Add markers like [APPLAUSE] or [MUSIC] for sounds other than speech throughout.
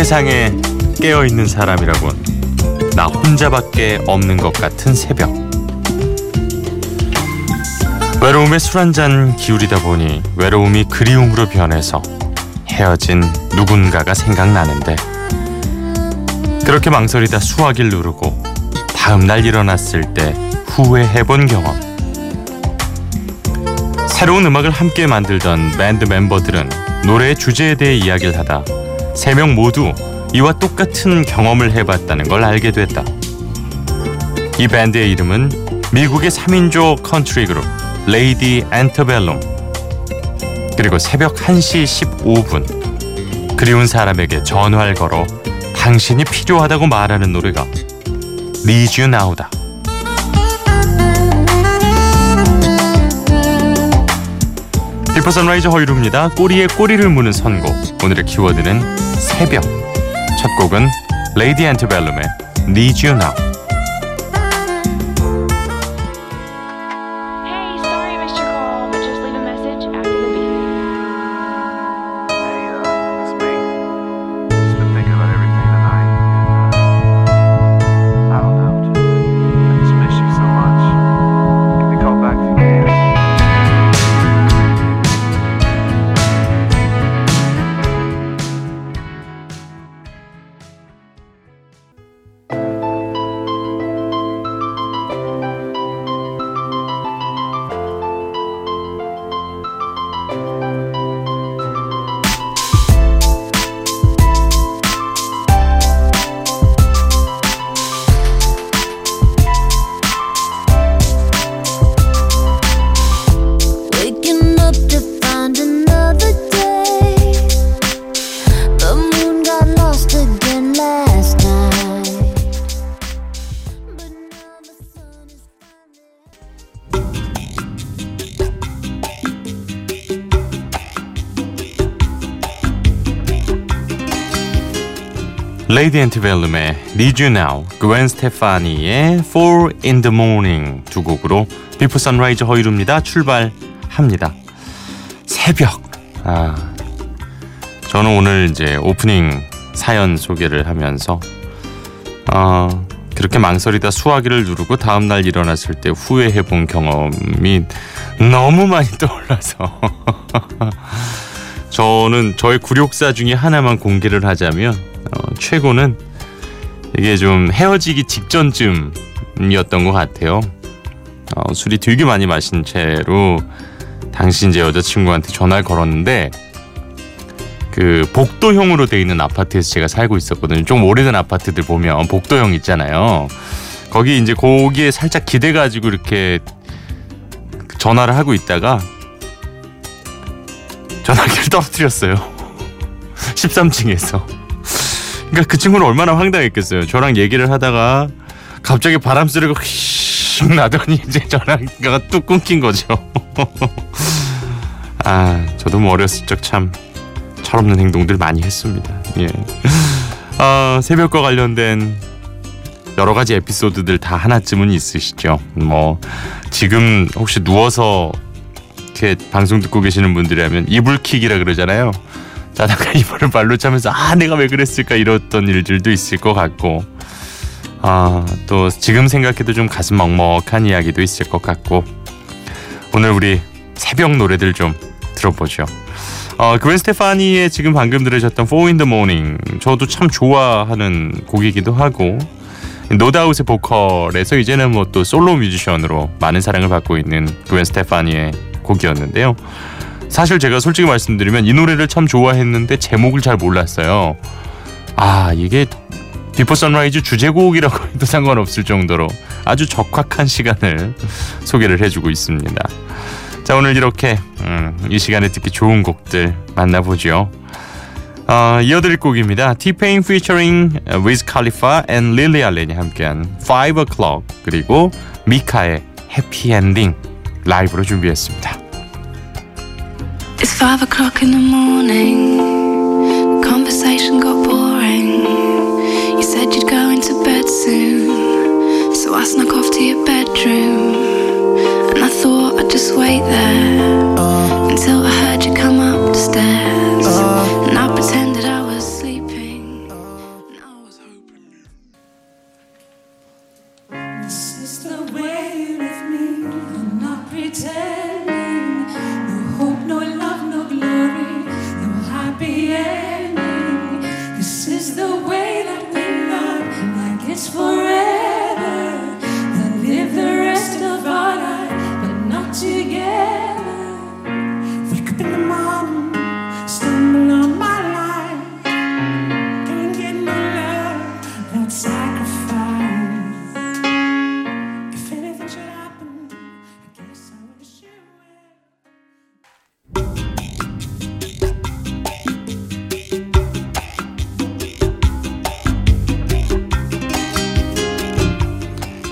세상에 깨어있는 사람이라곤 나 혼자밖에 없는 것 같은 새벽. 외로움에 술 한 잔 기울이다 보니 외로움이 그리움으로 변해서 헤어진 누군가가 생각나는데. 그렇게 망설이다 수화기를 누르고 다음날 일어났을 때 후회해본 경험. 새로운 음악을 함께 만들던 밴드 멤버들은 노래의 주제에 대해 이야기를 하다 세 명 모두 이와 똑같은 경험을 해봤다는 걸 알게 됐다. 이 밴드의 이름은 미국의 3인조 컨트리 그룹 레이디 앤터벨룸 그리고 새벽 1시 15분 그리운 사람에게 전화를 걸어 당신이 필요하다고 말하는 노래가 You Now다. 비포 선라이즈 허일후입니다. 꼬리에 꼬리를 무는 선곡. 오늘의 키워드는 새벽. 첫 곡은 레이디 앤트벨룸의 Need You Now. 레이디 앤트벨룸의 Need You Now, 그웬 스테파니의 Four in the Morning 두 곡으로 비포 선라이즈 허일후입니다. 출발합니다. 새벽. 아, 저는 오늘 이제 오프닝 사연 소개를 하면서 어, 그렇게 망설이다 수화기를 누르고 다음 날 일어났을 때 후회해 본 경험이 너무 많이 떠올라서 [LAUGHS] 저는 저의 굴욕사 중에 하나만 공개를 하자면 어, 최고는 이게 좀 헤어지기 직전쯤이었던 것 같아요. 어, 술이 되게 많이 마신 채로 당시 이제 여자친구한테 전화를 걸었는데 그 복도형으로 돼 있는 아파트에서 제가 살고 있었거든요. 좀 오래된 아파트들 보면 복도형 있잖아요. 거기 이제 거기에 살짝 기대 가지고 이렇게 전화를 하고 있다가 전화기를 [LAUGHS] 떨어뜨렸어요. [LAUGHS] 13층에서. 그러니까 그 친구는 얼마나 황당했겠어요. 저랑 얘기를 하다가 갑자기 바람 소리가 휙 나더니 [LAUGHS] 이제 전화기가 뚝 끊긴 거죠. [LAUGHS] 아, 저도 뭐 어렸을 적 참 철없는 행동들 많이 했습니다. 예. 아, 새벽과 관련된 여러 가지 에피소드들 다 하나쯤은 있으시죠. 뭐 지금 혹시 누워서 이렇게 방송 듣고 계시는 분들이라면 이불킥이라 그러잖아요. 자다가 이불을 발로 차면서 아 내가 왜 그랬을까? 이랬던 일들도 있을 것 같고. 아 또 지금 생각해도 좀 가슴 먹먹한 이야기도 있을 것 같고. 오늘 우리 새벽 노래들 좀 들어보죠. 어, 그웬 스테파니의 지금 방금 들으셨던 Four in the Morning. 저도 참 좋아하는 곡이기도 하고. 노다웃의 보컬에서 이제는 뭐 또 솔로 뮤지션으로 많은 사랑을 받고 있는 그웬 스테파니의 곡이었는데요. 사실 제가 솔직히 말씀드리면 이 노래를 참 좋아했는데 제목을 잘 몰랐어요. 아 이게 비포 선라이즈 주제곡이라고 해도 상관없을 정도로 아주 적확한 시간을 소개를 해주고 있습니다. 자 오늘 이렇게 음, 이 시간에 듣기 좋은 곡들 만나보죠. 어, 이어드릴 곡입니다. T-Pain featuring Allen이 함께한 5 O'Clock 그리고 미카의 Ending 라이브로 준비했습니다. Five o'clock in the morning, the conversation got boring. You said you'd go into bed soon, so I snuck off to your bedroom. And I thought I'd just wait there uh, until I heard you come up the stairs. Uh, and I pretended I was sleeping. Uh, I was hoping. This is the way with me, I'm not pretending.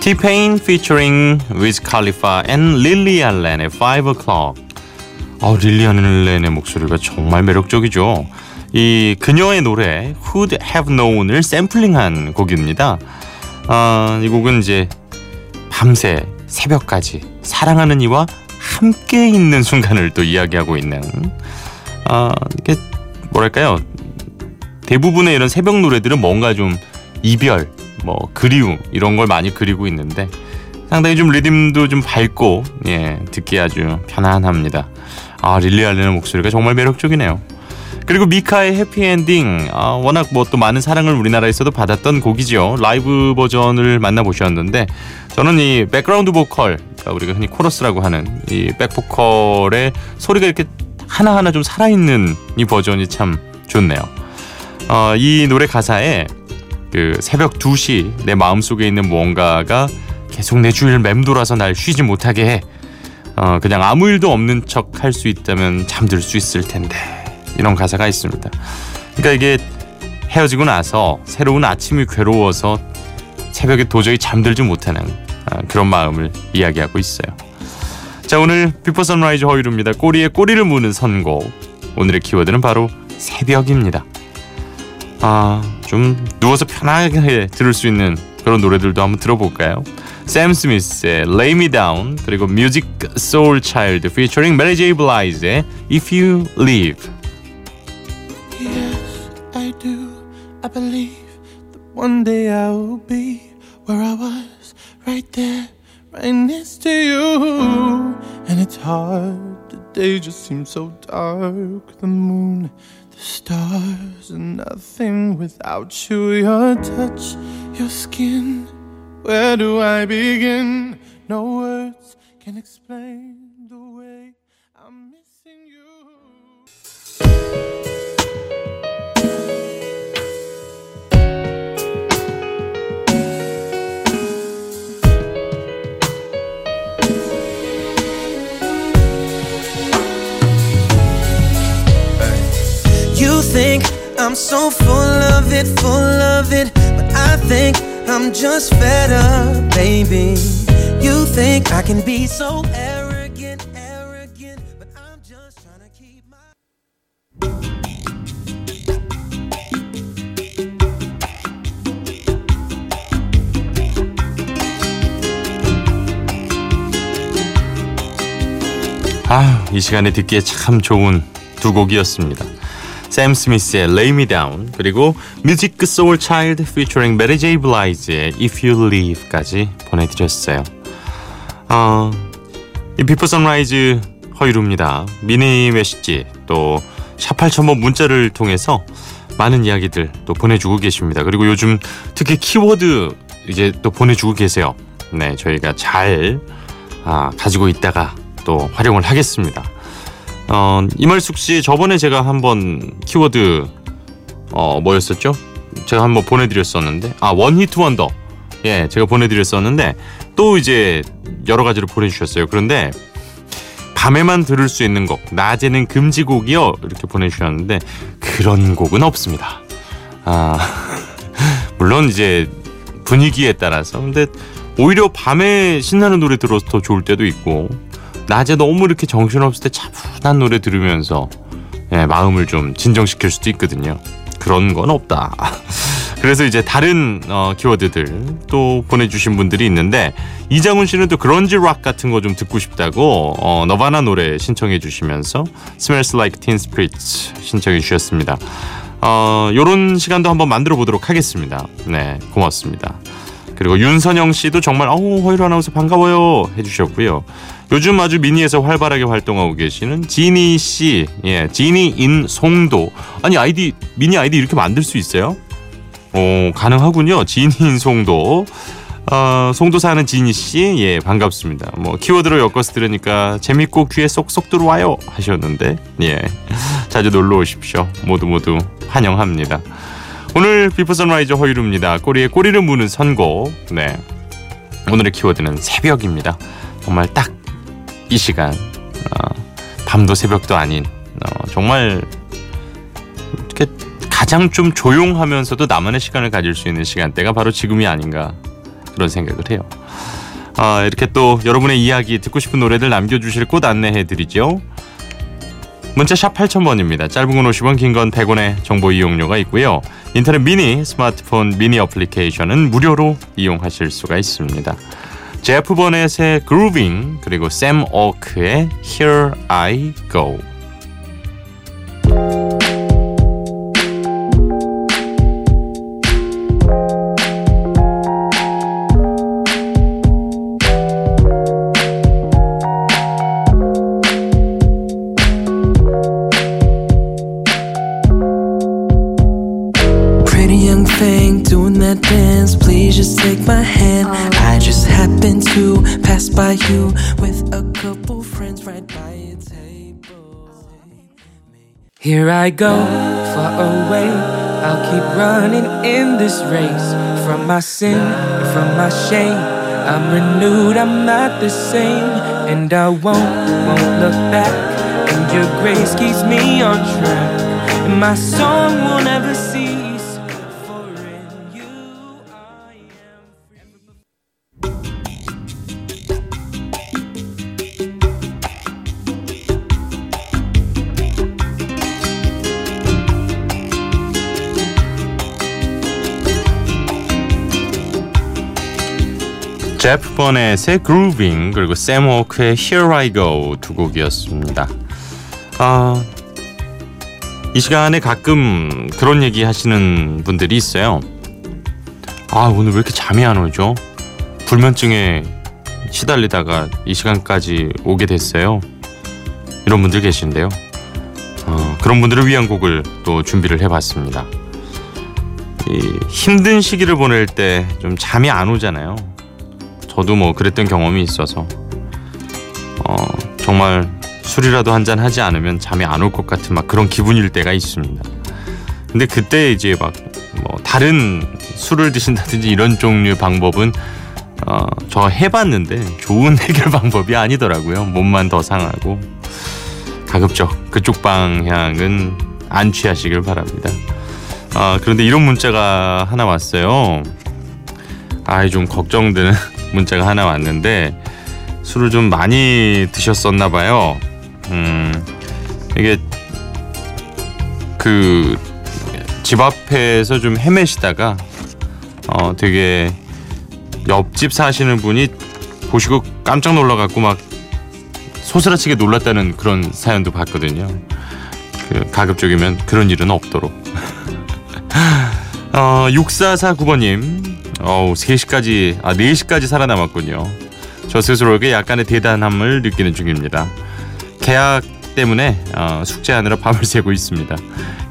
T-Pain featuring Wiz Khalifa and Lily Allen의 5 O'Clock. 어, 릴리 알렌의 목소리가 정말 매력적이죠. 이 그녀의 노래 Who'd Have Known을 샘플링한 곡입니다. 어, 이 곡은 이제 밤새 새벽까지 사랑하는 이와 함께 있는 순간을 또 이야기하고 있는 어, 이게 뭐랄까요? 대부분의 이런 새벽 노래들은 뭔가 좀 이별, 뭐 그리움 이런 걸 많이 그리고 있는데 상당히 좀 리듬도 좀 밝고 예 듣기 아주 편안합니다. 아 릴리 알렌의 목소리가 정말 매력적이네요. 그리고 미카의 Happy Ending 아, 워낙 뭐 또 많은 사랑을 우리나라에서도 받았던 곡이죠. 라이브 버전을 만나보셨는데 저는 이 백그라운드 보컬 그러니까 우리가 흔히 코러스라고 하는 이 백보컬의 소리가 이렇게 하나하나 좀 살아있는 이 버전이 참 좋네요. 어, 이 노래 가사에 그 새벽 2시 내 마음속에 있는 무언가가 계속 내 주위를 맴돌아서 날 쉬지 못하게 해. 어, 그냥 아무 일도 없는 척 할 수 있다면 잠들 수 있을 텐데. 이런 가사가 있습니다. 그러니까 이게 헤어지고 나서 새로운 아침이 괴로워서 새벽에 도저히 잠들지 못하는 아, 그런 마음을 이야기하고 있어요. 자 오늘 Before Sunrise 허일후입니다. 꼬리에 꼬리를 무는 선곡. 오늘의 키워드는 바로 새벽입니다. 아, 좀 누워서 편하게 들을 수 있는 그런 노래들도 한번 들어볼까요? 샘 스미스의 Lay Me Down 그리고 뮤직 소울 차일드 featuring Mary J. Blige의 If You Leave. Yes, I do. I believe that one day I will be where I was, right there, right next to you. And it's hard, the day just seems so dark. The moon, stars, and nothing without you. Your touch, your skin. Where do I begin? No words can explain the way I'm missing you. I'm so full of it, full of it, but I think I'm just fed up, baby. You think I can be so arrogant, arrogant, but I'm just trying to keep my. 아, 이 시간에 듣기에 참 좋은 두 곡이었습니다. 샘 스미스의 Lay Me Down 그리고 뮤직 소울 차일드 featuring Mary J. Blige의 If You Leave까지 보내드렸어요. 어, 이 Before Sunrise 허일후입니다. 미니 메시지 또 샵 8000번 문자를 통해서 많은 이야기들 또 보내주고 계십니다. 그리고 요즘 특히 키워드 이제 또 보내주고 계세요. 네, 저희가 잘 아, 가지고 있다가 또 활용을 하겠습니다. 어, 이말숙 씨 저번에 제가 한번 키워드 어, 뭐였었죠? 제가 한번 보내드렸었는데 아 원히트 원더 예 제가 보내드렸었는데 또 이제 여러 가지로 보내주셨어요. 그런데 밤에만 들을 수 있는 곡 낮에는 금지곡이요 이렇게 보내주셨는데 그런 곡은 없습니다. 아 [LAUGHS] 물론 이제 분위기에 따라서 근데 오히려 밤에 신나는 노래 들어서 더 좋을 때도 있고 낮에 너무 이렇게 정신없을 때 차분한 노래 들으면서 예, 마음을 좀 진정시킬 수도 있거든요. 그런 건 없다. [LAUGHS] 그래서 이제 다른 어, 키워드들 또 보내주신 분들이 있는데 이장훈 씨는 또 그런지 락 같은 거 좀 듣고 싶다고 어, 너바나 노래 신청해 주시면서 Smells Like Teen Spirits 신청해 주셨습니다. 어, 요런 시간도 한번 만들어 보도록 하겠습니다. 네, 고맙습니다. 그리고 윤선영 씨도 정말 어우 허일후 아나운서 반가워요 해주셨고요. 요즘 아주 미니에서 활발하게 활동하고 계시는 지니 씨, 예, 지니 in 송도. 아니 아이디 미니 아이디 이렇게 만들 수 있어요? 오 가능하군요. 지니 in 송도. 어, 송도 사는 지니 씨, 예 반갑습니다. 뭐 키워드로 엮어서 들으니까 재밌고 귀에 쏙쏙 들어와요 하셨는데, 예 자주 놀러 오십시오. 모두 모두 환영합니다. 오늘 Before Sunrise 허일후입니다. 꼬리에 꼬리를 무는 선곡. 네. 오늘의 키워드는 새벽입니다. 정말 딱 이 시간. 어, 밤도 새벽도 아닌 어, 정말 이렇게 가장 좀 조용하면서도 나만의 시간을 가질 수 있는 시간대가 바로 지금이 아닌가 그런 생각을 해요. 아, 이렇게 또 여러분의 이야기 듣고 싶은 노래들 남겨주실 곳 안내해 드리죠. 문자 샵 8000번입니다. 짧은 건 50원, 긴 건 100원의 정보 이용료가 있고요. 인터넷 미니, 스마트폰 미니 어플리케이션은 무료로 이용하실 수가 있습니다. 제프 버넷의 그루빙 그리고 샘 오크의 Here I Go. Here I go, far away. I'll keep running in this race from my sin, and from my shame. I'm renewed, I'm not the same, and I won't, won't look back. And your grace keeps me on track, and my song will never cease. 제프 버넷의 그루빙 그리고 샘 오크의 Here I Go 두 곡이었습니다. 아, 이 시간에 가끔 그런 얘기 하시는 분들이 있어요. 아 오늘 왜 이렇게 잠이 안 오죠? 불면증에 시달리다가 이 시간까지 오게 됐어요. 이런 분들 계신데요. 어, 그런 분들을 위한 곡을 또 준비를 해봤습니다. 이 힘든 시기를 보낼 때 좀 잠이 안 오잖아요. 저도 뭐 그랬던 경험이 있어서 어, 정말 술이라도 한 잔 하지 않으면 잠이 안 올 것 같은 막 그런 기분일 때가 있습니다. 근데 그때 이제 막 뭐 다른 술을 드신다든지 이런 종류 방법은 어, 저 해봤는데 좋은 [LAUGHS] 해결 방법이 아니더라고요. 몸만 더 상하고 가급적 그쪽 방향은 안 취하시길 바랍니다. 아, 그런데 이런 문자가 하나 왔어요. 아이 좀 걱정되는 [LAUGHS] 문자가 하나 왔는데 술을 좀 많이 드셨었나 봐요. 음, 이게 그 집 앞에서 좀 헤매시다가 어 되게 옆집 사시는 분이 보시고 깜짝 놀라갖고 막 소스라치게 놀랐다는 그런 사연도 봤거든요. 그 가급적이면 그런 일은 없도록. [LAUGHS] 어, 6449번님, 어우, 3시까지, 아, 4시까지 살아남았군요. 저 스스로에게 약간의 대단함을 느끼는 중입니다. 계약 때문에 어, 숙제하느라 밤을 새고 있습니다.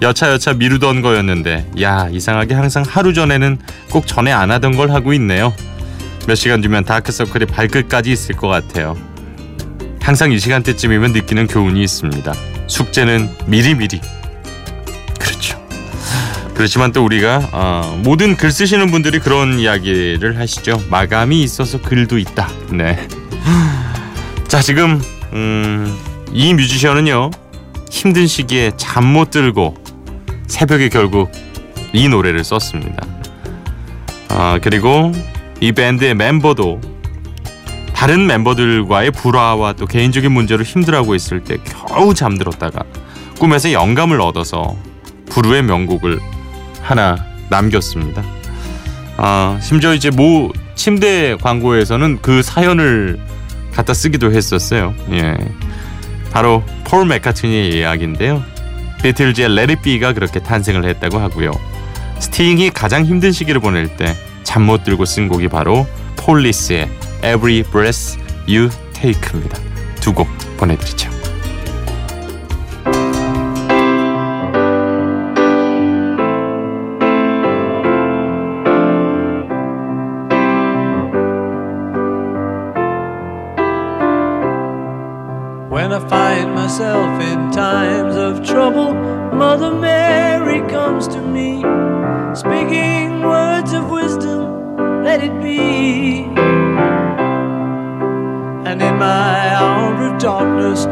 여차여차 미루던 거였는데, 야, 이상하게 항상 하루 전에는 꼭 전에 안 하던 걸 하고 있네요. 몇 시간 뒤면 다크서클이 발끝까지 있을 것 같아요. 항상 이 시간대쯤이면 느끼는 교훈이 있습니다. 숙제는 미리미리. 그렇지만 또 우리가 어, 모든 글 쓰시는 분들이 그런 이야기를 하시죠. 마감이 있어서 글도 있다. 네. [LAUGHS] 자 지금 음, 이 뮤지션은요 힘든 시기에 잠 못 들고 새벽에 결국 이 노래를 썼습니다. 아 그리고 이 밴드의 멤버도 다른 멤버들과의 불화와 또 개인적인 문제로 힘들어하고 있을 때 겨우 잠들었다가 꿈에서 영감을 얻어서 부르의 명곡을 하나 남겼습니다. 아, 심지어 이제 모 침대 광고에서는 그 사연을 갖다 쓰기도 했었어요. 예. 바로 폴 맥카트니의 이야기인데요. 비틀즈의 Be가 그렇게 탄생을 했다고 하고요. 스팅이 가장 힘든 시기를 보낼 때 잠 못 들고 쓴 곡이 바로 폴리스의 Every Breath You Take입니다. 두 곡 보내드리죠. It be. And in my hour of darkness,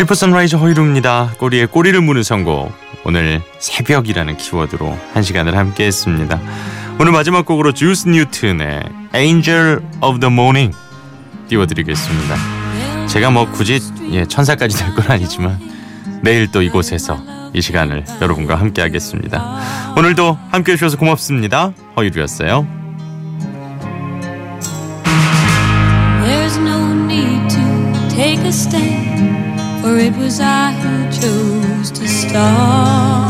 Before Sunrise 허일후입니다. 꼬리에 꼬리를 무는 선곡. 오늘 새벽이라는 키워드로 한 시간을 함께 했습니다. 오늘 마지막 곡으로 주스 뉴튼의 Angel of the Morning 띄워드리겠습니다. 제가 뭐 굳이 예, 천사까지 될 건 아니지만 내일 또 이곳에서 이 시간을 여러분과 함께 하겠습니다. 오늘도 함께 해주셔서 고맙습니다. 허일후였어요. Take a stand, for it was I who chose to start.